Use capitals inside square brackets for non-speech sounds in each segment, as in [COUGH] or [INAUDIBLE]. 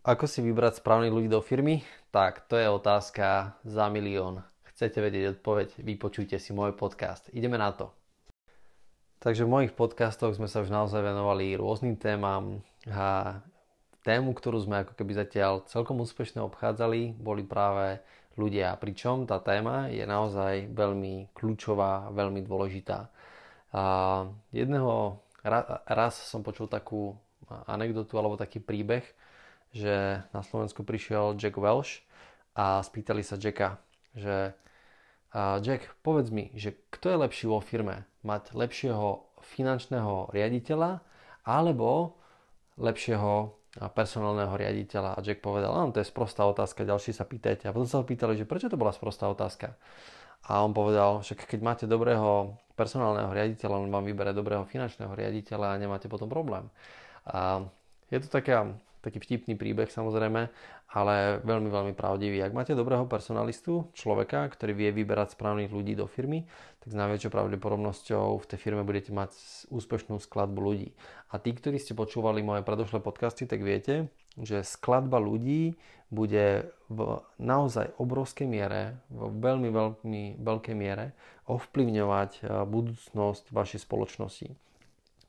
Ako si vybrať správnych ľudí do firmy? Tak, to je otázka za milión. Chcete vedieť odpoveď? Vypočujte si môj podcast. Ideme na to. Takže v mojich podcastoch sme sa už naozaj venovali rôznym témam a tému, ktorú sme ako keby zatiaľ celkom úspešne obchádzali, boli práve ľudia. Pričom tá téma je naozaj veľmi kľúčová, veľmi dôležitá. A jedného raz som počul takú anekdotu alebo taký príbeh, že na Slovensku prišiel Jack Welsh a spýtali sa Jacka, že Jack, povedz mi, že kto je lepší vo firme? Mať lepšieho finančného riaditeľa alebo lepšieho personálneho riaditeľa? A Jack povedal, áno, to je sprostá otázka, ďalší sa pýtajte. A potom sa pýtali, že prečo to bola sprostá otázka? A on povedal, že keď máte dobrého personálneho riaditeľa, on vám vybere dobrého finančného riaditeľa a nemáte potom problém. A je to taká taký vtipný príbeh samozrejme, ale veľmi, veľmi pravdivý. Ak máte dobrého personalistu, človeka, ktorý vie vyberať správnych ľudí do firmy, tak s najväčšou pravdepodobnosťou v tej firme budete mať úspešnú skladbu ľudí. A tí, ktorí ste počúvali moje predošlé podcasty, tak viete, že skladba ľudí bude v naozaj obrovskej miere, v veľmi, veľmi veľkej miere ovplyvňovať eh, budúcnosť vašej spoločnosti.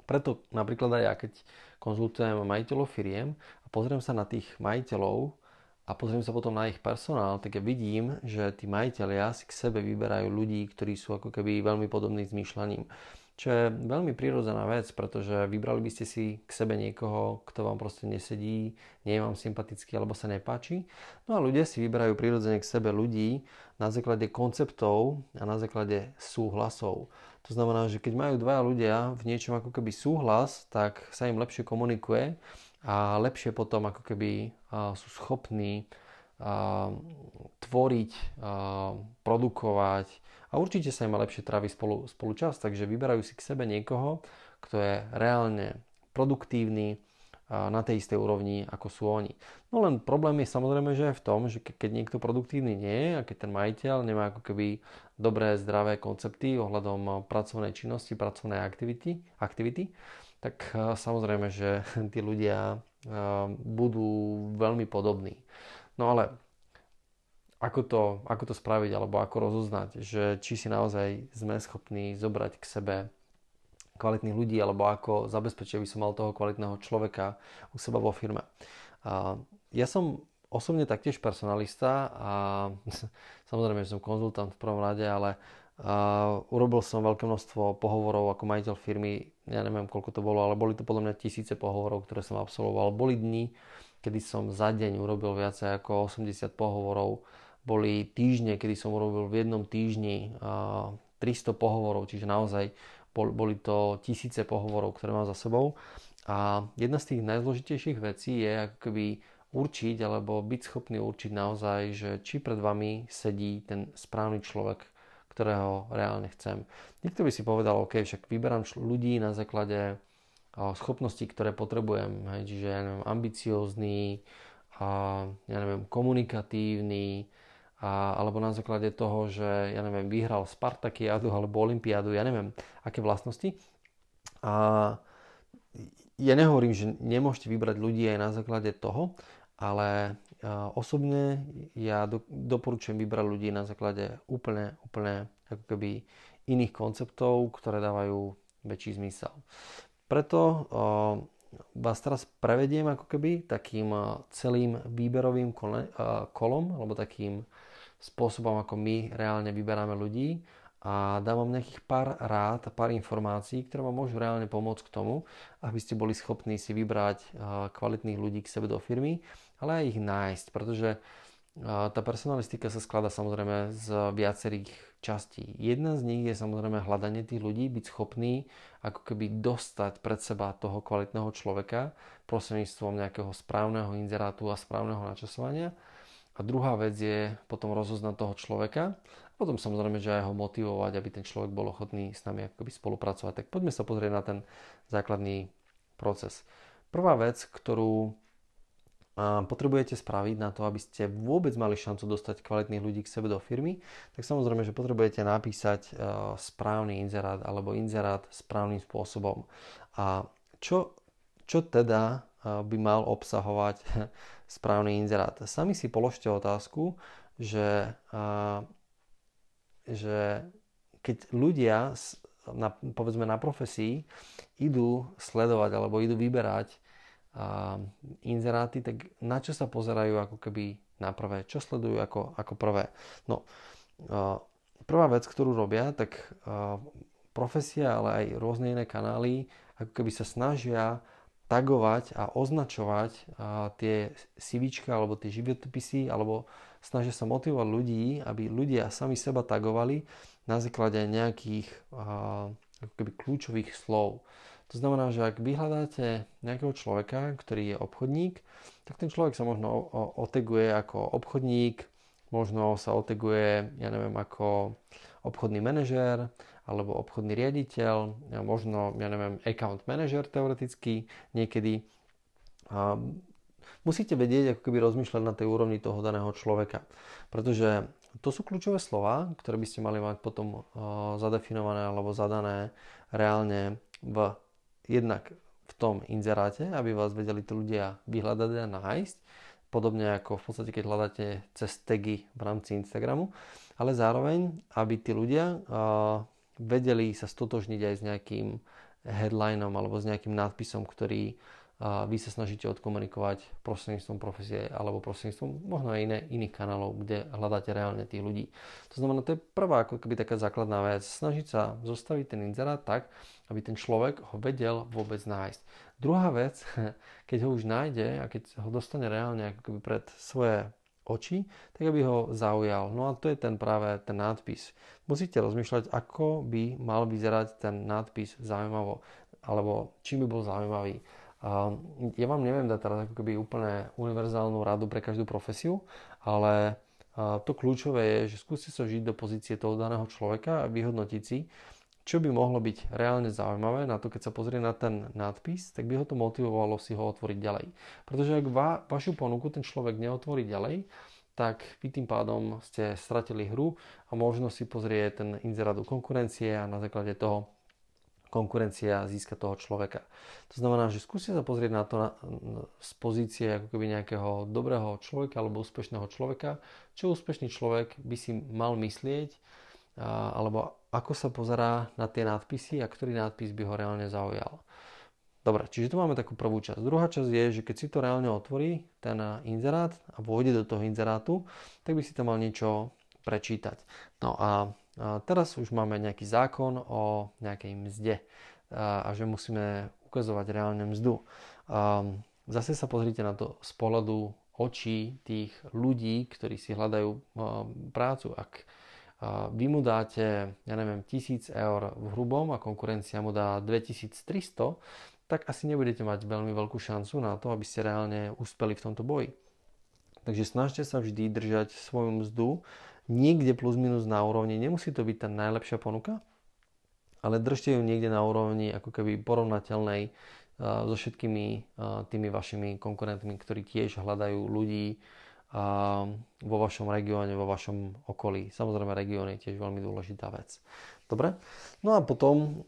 Preto napríklad aj ja, keď konzultujem majiteľov firiem a pozriem sa na tých majiteľov a pozriem sa potom na ich personál, tak ja vidím, že tí majiteľia si k sebe vyberajú ľudí, ktorí sú ako keby veľmi podobní zmýšľaním. Čo je veľmi prirodzená vec, pretože vybrali by ste si k sebe niekoho, kto vám proste nesedí, nie je vám sympatický alebo sa nepáči. No a ľudia si vyberajú prirodzene k sebe ľudí na základe konceptov a na základe súhlasov. To znamená, že keď majú dvaja ľudia v niečom ako keby súhlas, tak sa im lepšie komunikuje a lepšie potom ako keby sú schopní tvoriť, produkovať. A určite sa im lepšie trávi spolu, spolu čas, takže vyberajú si k sebe niekoho, kto je reálne produktívny, na tej istej úrovni, ako sú oni. No len problém je samozrejme, že je v tom, že keď niekto produktívny nie je a keď ten majiteľ nemá ako keby dobré, zdravé koncepty ohľadom pracovnej činnosti, pracovnej aktivity, aktivity tak samozrejme, že [LAUGHS] tí ľudia budú veľmi podobní. No ale ako to, ako to spraviť alebo ako rozoznať, že či si naozaj sme schopní zobrať k sebe kvalitných ľudí alebo ako zabezpečiť, aby som mal toho kvalitného človeka u seba vo firme. Ja som osobne taktiež personalista a [LAUGHS] samozrejme, že som konzultant v prvom rade, ale urobil som veľké množstvo pohovorov ako majiteľ firmy, ja neviem koľko to bolo, ale boli to podľa mňa tisíce pohovorov, ktoré som absolvoval. Boli dni, kedy som za deň urobil viacej ako 80 pohovorov. Boli týždne, kedy som urobil v jednom týždni 300 pohovorov, čiže naozaj boli to tisíce pohovorov, ktoré mám za sebou. A jedna z tých najdôležitejších vecí je ako keby určiť alebo byť schopný určiť naozaj, že či pred vami sedí ten správny človek, ktorého reálne chcem. Niekto by si povedal, OK, však vyberám ľudí na základe schopností, ktoré potrebujem. Čiže ja neviem, ambiciózny, a, ja neviem, komunikatívny, a, alebo na základe toho, že ja neviem, vyhral Spartakiadu alebo Olympiádu, ja neviem, aké vlastnosti. A ja nehovorím, že nemôžete vybrať ľudí aj na základe toho, ale osobne ja do, doporučujem vybrať ľudí na základe úplne, úplne ako keby iných konceptov, ktoré dávajú väčší zmysel. Preto vás teraz prevediem ako keby takým celým výberovým kolom, alebo takým spôsobom, ako my reálne vyberáme ľudí a dám vám nejakých pár rád pár informácií, ktoré vám môžu reálne pomôcť k tomu, aby ste boli schopní si vybrať kvalitných ľudí k sebe do firmy, ale aj ich nájsť, pretože tá personalistika sa skladá samozrejme z viacerých častí. Jedna z nich je samozrejme hľadanie tých ľudí, byť schopný ako keby dostať pred seba toho kvalitného človeka prostredníctvom nejakého správneho inzerátu a správneho načasovania druhá vec je potom rozoznať toho človeka a potom samozrejme, že aj ho motivovať, aby ten človek bol ochotný s nami akoby spolupracovať. Tak poďme sa pozrieť na ten základný proces. Prvá vec, ktorú potrebujete spraviť na to, aby ste vôbec mali šancu dostať kvalitných ľudí k sebe do firmy, tak samozrejme, že potrebujete napísať správny inzerát alebo inzerát správnym spôsobom. A čo, čo teda by mal obsahovať [LAUGHS] správny inzerát. Sami si položte otázku, že, že keď ľudia na, povedzme na profesii idú sledovať alebo idú vyberať a, inzeráty, tak na čo sa pozerajú ako keby na prvé? Čo sledujú ako, ako prvé? No, a, prvá vec, ktorú robia, tak a, profesia, ale aj rôzne iné kanály, ako keby sa snažia tagovať a označovať tie CVčka alebo tie životopisy alebo snažia sa motivovať ľudí, aby ľudia sami seba tagovali na základe nejakých a, keby kľúčových slov. To znamená, že ak vyhľadáte nejakého človeka, ktorý je obchodník, tak ten človek sa možno oteguje ako obchodník, možno sa oteguje, ja neviem, ako obchodný manažér alebo obchodný riaditeľ, možno, ja neviem, account manažer teoreticky niekedy. Musíte vedieť, ako keby rozmýšľať na tej úrovni toho daného človeka. Pretože to sú kľúčové slova, ktoré by ste mali mať potom zadefinované alebo zadané reálne v jednak v tom inzeráte, aby vás vedeli tí ľudia vyhľadať a nájsť, podobne ako v podstate keď hľadáte cez tagy v rámci Instagramu, ale zároveň, aby tí ľudia uh, vedeli sa stotožniť aj s nejakým headlinom alebo s nejakým nadpisom, ktorý vy sa snažíte odkomunikovať prostredníctvom profesie alebo prostredníctvom možno aj iné, iných kanálov, kde hľadáte reálne tých ľudí. To znamená, to je prvá ako keby taká základná vec. Snažiť sa zostaviť ten inzerát tak, aby ten človek ho vedel vôbec nájsť. Druhá vec, [LAUGHS] keď ho už nájde a keď ho dostane reálne ako keby pred svoje oči, tak aby ho zaujal. No a to je ten práve ten nadpis. Musíte rozmýšľať, ako by mal vyzerať ten nadpis zaujímavo, alebo čím by bol zaujímavý ja vám neviem dať teraz ako keby úplne univerzálnu radu pre každú profesiu, ale to kľúčové je, že skúste sa žiť do pozície toho daného človeka a vyhodnotiť si, čo by mohlo byť reálne zaujímavé na to, keď sa pozrie na ten nadpis, tak by ho to motivovalo si ho otvoriť ďalej. Pretože ak va, vašu ponuku ten človek neotvorí ďalej, tak vy tým pádom ste stratili hru a možno si pozrie ten inzerát do konkurencie a na základe toho konkurencia získa toho človeka. To znamená, že skúste sa pozrieť na to na, z pozície ako keby nejakého dobrého človeka alebo úspešného človeka, čo úspešný človek by si mal myslieť a, alebo ako sa pozerá na tie nadpisy a ktorý nadpis by ho reálne zaujal. Dobre, čiže tu máme takú prvú časť. Druhá časť je, že keď si to reálne otvorí, ten inzerát a vôjde do toho inzerátu, tak by si tam mal niečo prečítať. No a teraz už máme nejaký zákon o nejakej mzde a že musíme ukazovať reálne mzdu. Zase sa pozrite na to z pohľadu očí tých ľudí, ktorí si hľadajú prácu. Ak vy mu dáte, ja neviem, 1000 eur v hrubom a konkurencia mu dá 2300, tak asi nebudete mať veľmi veľkú šancu na to, aby ste reálne uspeli v tomto boji. Takže snažte sa vždy držať svoju mzdu niekde plus minus na úrovni. Nemusí to byť tá najlepšia ponuka, ale držte ju niekde na úrovni ako keby porovnateľnej uh, so všetkými uh, tými vašimi konkurentmi, ktorí tiež hľadajú ľudí vo vašom regióne, vo vašom okolí. Samozrejme, región je tiež veľmi dôležitá vec. Dobre? No a potom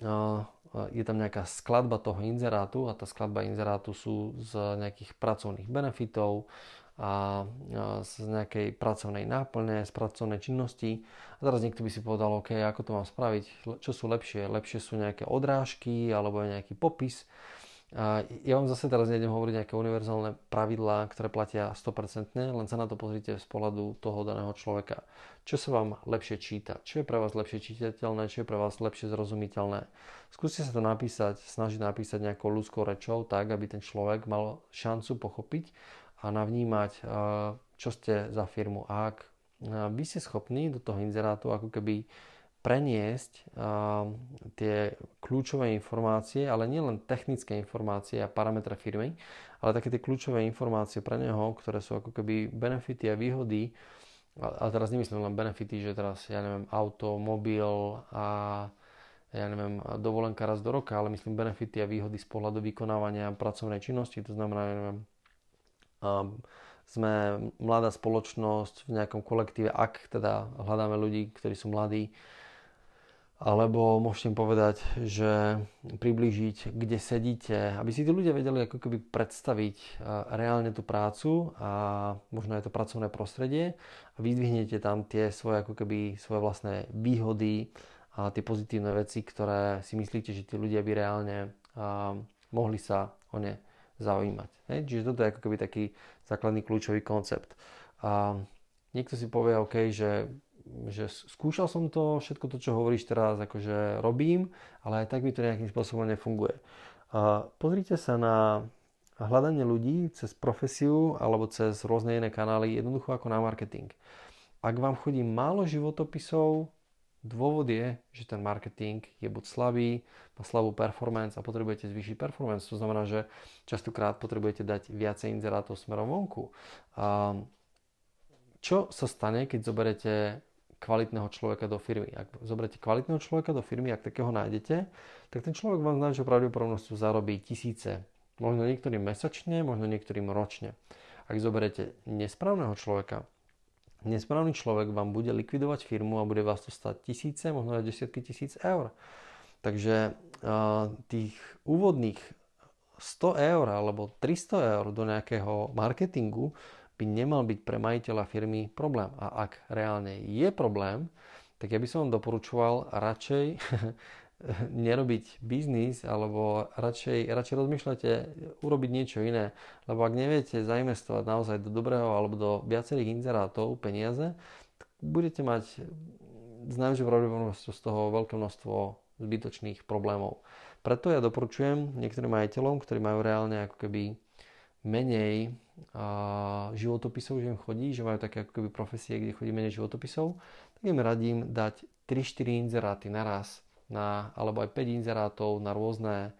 je tam nejaká skladba toho inzerátu a tá skladba inzerátu sú z nejakých pracovných benefitov, a z nejakej pracovnej náplne, z pracovnej činnosti. A teraz niekto by si povedal, OK, ako to mám spraviť, čo sú lepšie? Lepšie sú nejaké odrážky alebo nejaký popis. Ja vám zase teraz nejdem hovoriť nejaké univerzálne pravidlá, ktoré platia 100%, len sa na to pozrite z pohľadu toho daného človeka. Čo sa vám lepšie číta? Čo je pre vás lepšie čitateľné? Čo je pre vás lepšie zrozumiteľné? Skúste sa to napísať, snažiť napísať nejakou ľudskou rečou tak, aby ten človek mal šancu pochopiť, a navnímať, čo ste za firmu. A ak vy ste schopní do toho inzerátu ako keby preniesť eh, tie kľúčové informácie, ale nielen technické informácie a parametre firmy, ale také tie kľúčové informácie pre neho, ktoré sú ako keby benefity a výhody, a teraz nemyslím len benefity, že teraz, ja neviem, auto, mobil a ja neviem, dovolenka raz do roka, ale myslím benefity a výhody z pohľadu vykonávania pracovnej činnosti, to znamená, ja neviem, sme mladá spoločnosť v nejakom kolektíve, ak teda hľadáme ľudí, ktorí sú mladí, alebo môžete im povedať, že priblížiť, kde sedíte, aby si tí ľudia vedeli ako keby predstaviť e, reálne tú prácu a možno aj to pracovné prostredie a vyzdvihnete tam tie svoje ako keby svoje vlastné výhody a tie pozitívne veci, ktoré si myslíte, že tí ľudia by reálne a, mohli sa o ne zaujímať. Hej? Čiže toto je ako keby taký základný kľúčový koncept. A niekto si povie, OK, že že skúšal som to, všetko to, čo hovoríš teraz, akože robím, ale aj tak mi to nejakým spôsobom nefunguje. A pozrite sa na hľadanie ľudí cez profesiu alebo cez rôzne iné kanály, jednoducho ako na marketing. Ak vám chodí málo životopisov, dôvod je, že ten marketing je buď slabý, má slabú performance a potrebujete zvýšiť performance. To znamená, že častokrát potrebujete dať viacej inzerátov smerom vonku. A čo sa stane, keď zoberete kvalitného človeka do firmy. Ak zoberiete kvalitného človeka do firmy, ak takého nájdete, tak ten človek vám s najväčšou pravdepodobnosťou zarobí tisíce. Možno niektorým mesačne, možno niektorým ročne. Ak zoberete nesprávneho človeka, nesprávny človek vám bude likvidovať firmu a bude vás to stať tisíce, možno aj desiatky tisíc eur. Takže uh, tých úvodných 100 eur alebo 300 eur do nejakého marketingu by nemal byť pre majiteľa firmy problém. A ak reálne je problém, tak ja by som vám doporučoval radšej [LAUGHS] nerobiť biznis alebo radšej, radšej rozmýšľate urobiť niečo iné. Lebo ak neviete zainvestovať naozaj do dobrého alebo do viacerých inzerátov peniaze, tak budete mať s najväčšou pravdepodobnosťou z toho veľké množstvo zbytočných problémov. Preto ja doporučujem niektorým majiteľom, ktorí majú reálne ako keby menej a, životopisov, že im chodí, že majú také ako keby profesie, kde chodí menej životopisov, tak im radím dať 3-4 inzeráty naraz, na, alebo aj 5 inzerátov na rôzne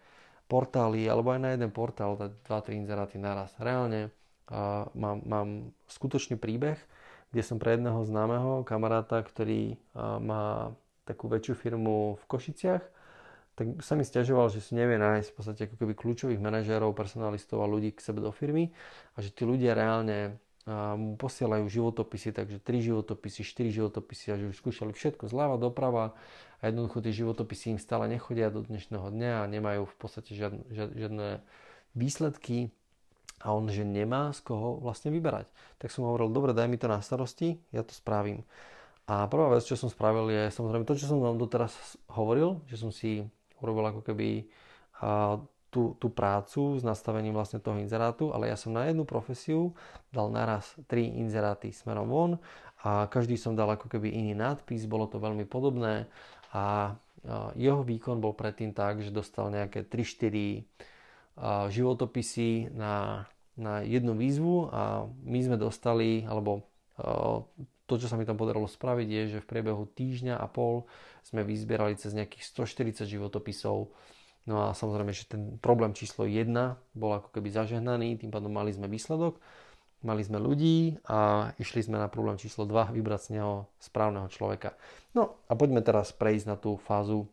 portály, alebo aj na jeden portál dať 2-3 inzeráty naraz. Reálne a, mám, mám skutočný príbeh, kde som pre jedného známeho kamaráta, ktorý má takú väčšiu firmu v Košiciach, tak sa mi stiažoval, že si nevie nájsť v podstate ako keby kľúčových manažérov, personalistov a ľudí k sebe do firmy a že tí ľudia reálne mu posielajú životopisy, takže 3 životopisy, 4 životopisy a že už skúšali všetko zľava doprava a jednoducho tie životopisy im stále nechodia do dnešného dňa a nemajú v podstate žiadne, žiadne výsledky a on, že nemá z koho vlastne vyberať. Tak som hovoril, dobre, daj mi to na starosti, ja to spravím. A prvá vec, čo som spravil je samozrejme to, čo som vám doteraz hovoril, že som si urobil ako keby tú, tú prácu s nastavením vlastne toho inzerátu, ale ja som na jednu profesiu dal naraz tri inzeráty smerom von a každý som dal ako keby iný nadpis, bolo to veľmi podobné a jeho výkon bol predtým tak, že dostal nejaké 3-4 životopisy na, na jednu výzvu a my sme dostali, alebo to, čo sa mi tam podarilo spraviť, je, že v priebehu týždňa a pol sme vyzbierali cez nejakých 140 životopisov. No a samozrejme, že ten problém číslo 1 bol ako keby zažehnaný, tým pádom mali sme výsledok, mali sme ľudí a išli sme na problém číslo 2, vybrať z neho správneho človeka. No a poďme teraz prejsť na tú fázu,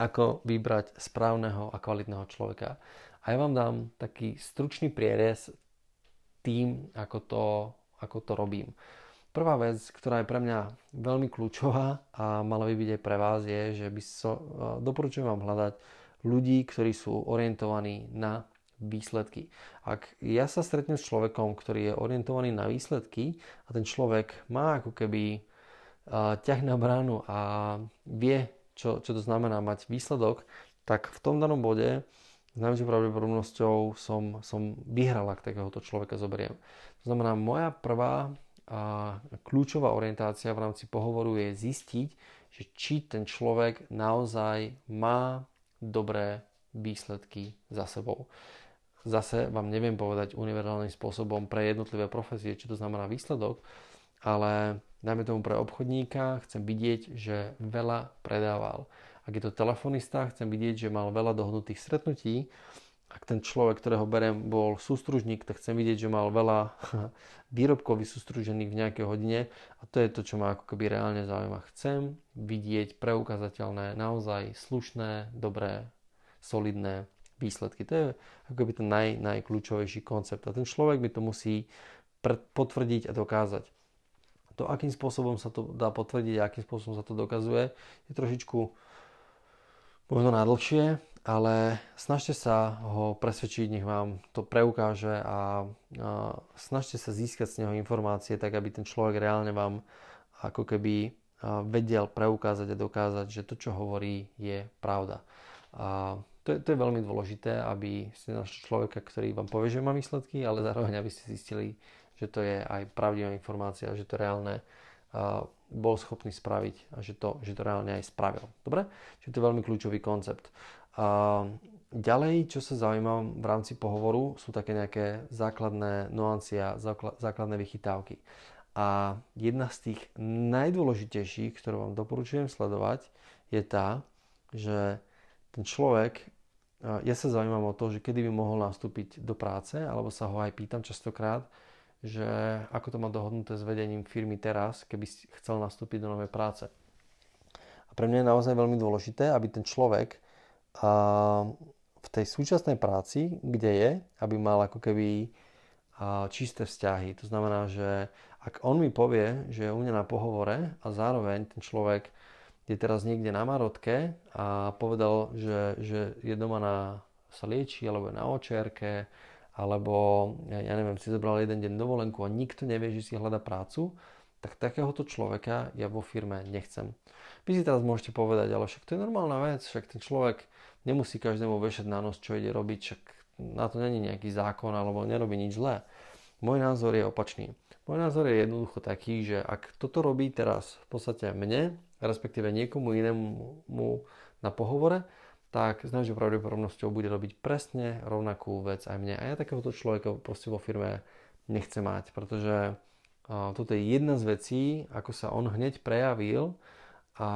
ako vybrať správneho a kvalitného človeka. A ja vám dám taký stručný prierez tým, ako to, ako to robím. Prvá vec, ktorá je pre mňa veľmi kľúčová a mala by byť aj pre vás, je, že by so, e, doporučujem vám hľadať ľudí, ktorí sú orientovaní na výsledky. Ak ja sa stretnem s človekom, ktorý je orientovaný na výsledky a ten človek má ako keby e, ťah na bránu a vie, čo, čo to znamená mať výsledok, tak v tom danom bode s najväčšou pravdepodobnosťou som, som vyhral, ak takéhoto človeka zoberiem. To znamená, moja prvá a kľúčová orientácia v rámci pohovoru je zistiť, že či ten človek naozaj má dobré výsledky za sebou. Zase vám neviem povedať univerzálnym spôsobom pre jednotlivé profesie, čo to znamená výsledok, ale dajme tomu pre obchodníka chcem vidieť, že veľa predával. Ak je to telefonista, chcem vidieť, že mal veľa dohodnutých stretnutí ak ten človek, ktorého berem, bol sústružník, tak chcem vidieť, že mal veľa [LAUGHS] výrobkov vysústružených v nejakej hodine a to je to, čo ma ako keby reálne zaujíma. Chcem vidieť preukazateľné, naozaj slušné, dobré, solidné výsledky. To je ako keby ten naj, najkľúčovejší koncept a ten človek mi to musí potvrdiť a dokázať. To, akým spôsobom sa to dá potvrdiť a akým spôsobom sa to dokazuje, je trošičku možno na ale snažte sa ho presvedčiť, nech vám to preukáže a, snažte sa získať z neho informácie, tak aby ten človek reálne vám ako keby vedel preukázať a dokázať, že to, čo hovorí, je pravda. A to je, to je veľmi dôležité, aby ste našli človeka, ktorý vám povie, že má výsledky, ale zároveň aby ste zistili, že to je aj pravdivá informácia, že to reálne uh, bol schopný spraviť a že to, že to reálne aj spravil. Dobre? Čiže to je veľmi kľúčový koncept. A ďalej, čo sa zaujímam v rámci pohovoru, sú také nejaké základné nuancie a základné vychytávky. A jedna z tých najdôležitejších, ktorú vám doporučujem sledovať, je tá, že ten človek, ja sa zaujímam o to, že kedy by mohol nastúpiť do práce, alebo sa ho aj pýtam častokrát, že ako to má dohodnuté s vedením firmy teraz, keby chcel nastúpiť do novej práce. A pre mňa je naozaj veľmi dôležité, aby ten človek v tej súčasnej práci, kde je, aby mal ako keby čisté vzťahy. To znamená, že ak on mi povie, že je u mňa na pohovore a zároveň ten človek je teraz niekde na Marotke a povedal, že, že je doma na, sa lieči alebo je na očerke alebo ja neviem, si zobral jeden deň dovolenku a nikto nevie, že si hľada prácu, tak takéhoto človeka ja vo firme nechcem. Vy si teraz môžete povedať, ale však to je normálna vec, však ten človek nemusí každému vešať na nos, čo ide robiť, však na to není nejaký zákon alebo nerobí nič zlé. Môj názor je opačný. Môj názor je jednoducho taký, že ak toto robí teraz v podstate mne, respektíve niekomu inému na pohovore, tak s najväčšou pravdepodobnosťou bude robiť presne rovnakú vec aj mne. A ja takéhoto človeka proste vo firme nechcem mať, pretože toto je jedna z vecí, ako sa on hneď prejavil a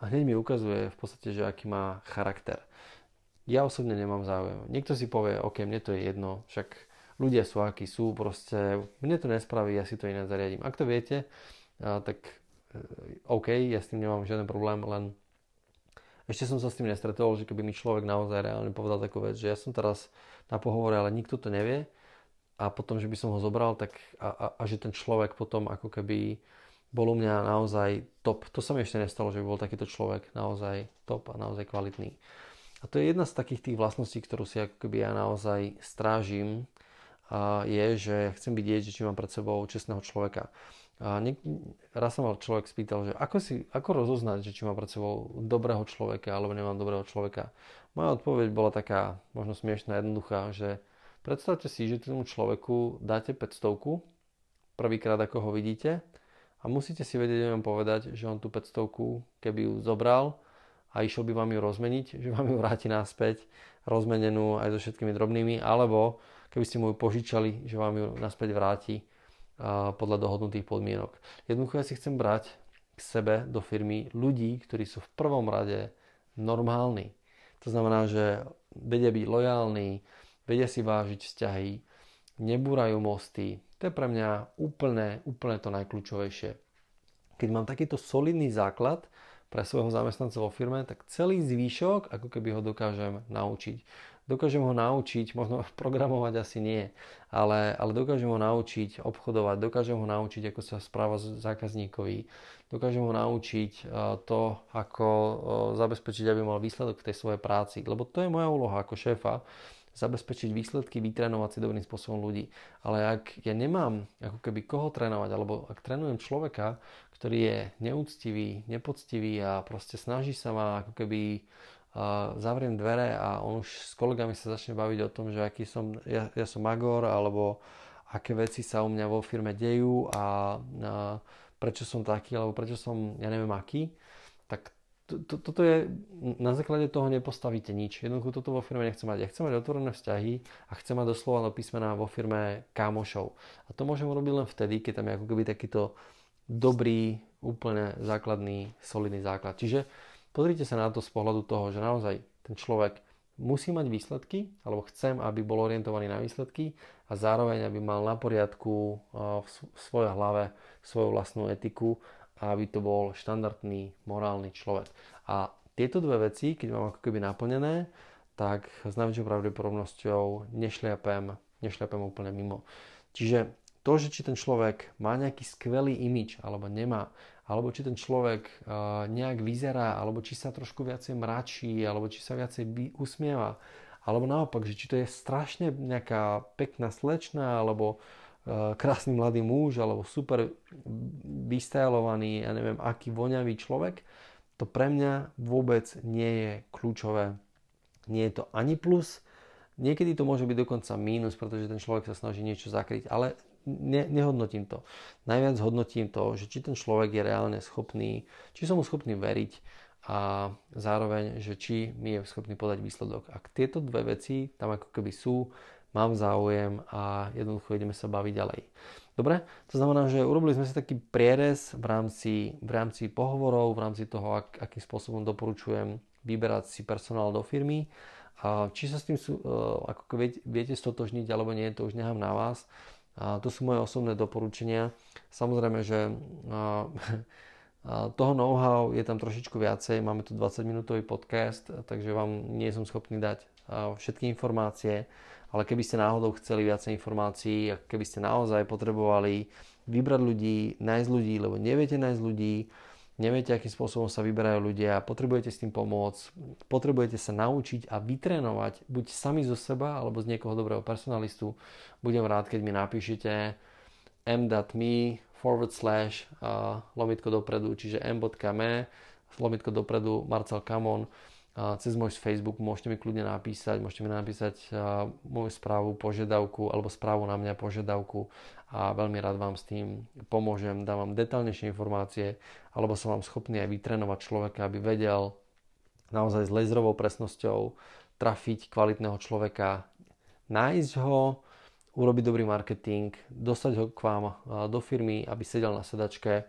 hneď mi ukazuje v podstate, že aký má charakter. Ja osobne nemám záujem. Niekto si povie, ok, mne to je jedno, však ľudia sú akí sú, proste mne to nespraví, ja si to iné zariadím. Ak to viete, tak e, OK, ja s tým nemám žiaden problém, len ešte som sa s tým nestretol, že keby mi človek naozaj reálne povedal takú vec, že ja som teraz na pohovore, ale nikto to nevie a potom, že by som ho zobral, tak a, a, a že ten človek potom ako keby bol u mňa naozaj top. To sa mi ešte nestalo, že by bol takýto človek naozaj top a naozaj kvalitný. A to je jedna z takých tých vlastností, ktorú si ako keby ja naozaj strážim, a je, že chcem vidieť, že či mám pred sebou čestného človeka. A niek- raz sa mal človek spýtal, že ako, si, ako rozoznať, že či mám pred sebou dobrého človeka alebo nemám dobrého človeka. Moja odpoveď bola taká možno smiešná, jednoduchá, že predstavte si, že tomu človeku dáte 500 prvýkrát ako ho vidíte a musíte si vedieť vám povedať, že on tú 500, keby ju zobral a išiel by vám ju rozmeniť, že vám ju vráti naspäť rozmenenú aj so všetkými drobnými, alebo keby ste mu ju požičali, že vám ju naspäť vráti podľa dohodnutých podmienok. Jednoducho ja si chcem brať k sebe do firmy ľudí, ktorí sú v prvom rade normálni. To znamená, že vedia byť lojálni, vedia si vážiť vzťahy, nebúrajú mosty, to je pre mňa úplne, úplne to najkľúčovejšie. Keď mám takýto solidný základ pre svojho zamestnanca vo firme, tak celý zvýšok ako keby ho dokážem naučiť. Dokážem ho naučiť, možno [LAUGHS] programovať asi nie, ale, ale dokážem ho naučiť obchodovať, dokážem ho naučiť, ako sa správa zákazníkovi, dokážem ho naučiť e, to, ako e, zabezpečiť, aby mal výsledok v tej svojej práci. Lebo to je moja úloha ako šéfa, zabezpečiť výsledky, vytrénovať si dobrým spôsobom ľudí. Ale ak ja nemám ako keby koho trénovať, alebo ak trénujem človeka, ktorý je neúctivý, nepoctivý a proste snaží sa ma ako keby uh, zavriem dvere a on už s kolegami sa začne baviť o tom, že aký som, ja, ja som magor, alebo aké veci sa u mňa vo firme dejú a, a prečo som taký, alebo prečo som, ja neviem aký, to, toto je, na základe toho nepostavíte nič. Jednoducho toto vo firme nechcem mať. Ja chcem mať otvorené vzťahy a chcem mať doslova do písmena vo firme kámošov. A to môžem urobiť len vtedy, keď tam je ako keby takýto dobrý, úplne základný, solidný základ. Čiže pozrite sa na to z pohľadu toho, že naozaj ten človek musí mať výsledky, alebo chcem, aby bol orientovaný na výsledky a zároveň, aby mal na poriadku v svojej hlave svoju vlastnú etiku a aby to bol štandardný morálny človek. A tieto dve veci, keď mám ako keby naplnené, tak s najväčšou pravdepodobnosťou nešliapem, nešliapem úplne mimo. Čiže to, že či ten človek má nejaký skvelý imič alebo nemá, alebo či ten človek uh, nejak vyzerá, alebo či sa trošku viacej mračí, alebo či sa viacej usmieva, alebo naopak, že či to je strašne nejaká pekná slečna, alebo krásny mladý muž, alebo super vystajlovaný, ja neviem, aký voňavý človek, to pre mňa vôbec nie je kľúčové. Nie je to ani plus, niekedy to môže byť dokonca mínus, pretože ten človek sa snaží niečo zakryť, ale ne, nehodnotím to. Najviac hodnotím to, že či ten človek je reálne schopný, či som mu schopný veriť a zároveň, že či mi je schopný podať výsledok. Ak tieto dve veci tam ako keby sú, mám záujem a jednoducho ideme sa baviť ďalej. Dobre, to znamená, že urobili sme si taký prierez v rámci, v rámci pohovorov, v rámci toho, ak, akým spôsobom doporučujem vyberať si personál do firmy. A či sa s tým sú, e, ako viete, viete stotožniť alebo nie, to už nechám na vás. A to sú moje osobné doporučenia. Samozrejme, že [LAUGHS] toho know-how je tam trošičku viacej. Máme tu 20 minútový podcast, takže vám nie som schopný dať všetky informácie, ale keby ste náhodou chceli viacej informácií a keby ste naozaj potrebovali vybrať ľudí, nájsť ľudí, lebo neviete nájsť ľudí, neviete, akým spôsobom sa vyberajú ľudia, potrebujete s tým pomôcť, potrebujete sa naučiť a vytrénovať buď sami zo seba, alebo z niekoho dobrého personalistu. Budem rád, keď mi napíšete m.me forward slash uh, lomitko dopredu, čiže m.me lomitko dopredu Marcel Kamon cez môj Facebook môžete mi kľudne napísať, môžete mi napísať moju správu, požiadavku alebo správu na mňa požiadavku. A veľmi rád vám s tým pomôžem, dám vám detaľnejšie informácie alebo som vám schopný aj vytrenovať človeka, aby vedel naozaj s laserovou presnosťou trafiť kvalitného človeka, nájsť ho, urobiť dobrý marketing, dostať ho k vám do firmy, aby sedel na sedačke,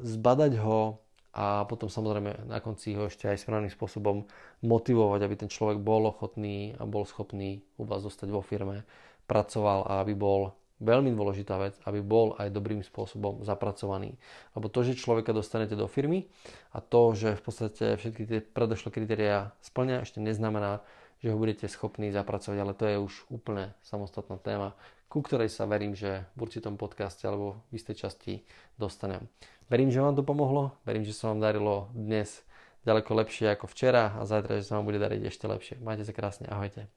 zbadať ho, a potom samozrejme na konci ho ešte aj správnym spôsobom motivovať, aby ten človek bol ochotný a bol schopný u vás zostať vo firme, pracoval a aby bol veľmi dôležitá vec, aby bol aj dobrým spôsobom zapracovaný. Lebo to, že človeka dostanete do firmy a to, že v podstate všetky tie predošlé kritériá splňa, ešte neznamená, že ho budete schopní zapracovať, ale to je už úplne samostatná téma, ku ktorej sa verím, že v určitom podcaste alebo v istej časti dostanem. Verím, že vám to pomohlo, verím, že sa vám darilo dnes ďaleko lepšie ako včera a zajtra, že sa vám bude dariť ešte lepšie. Majte sa krásne, ahojte.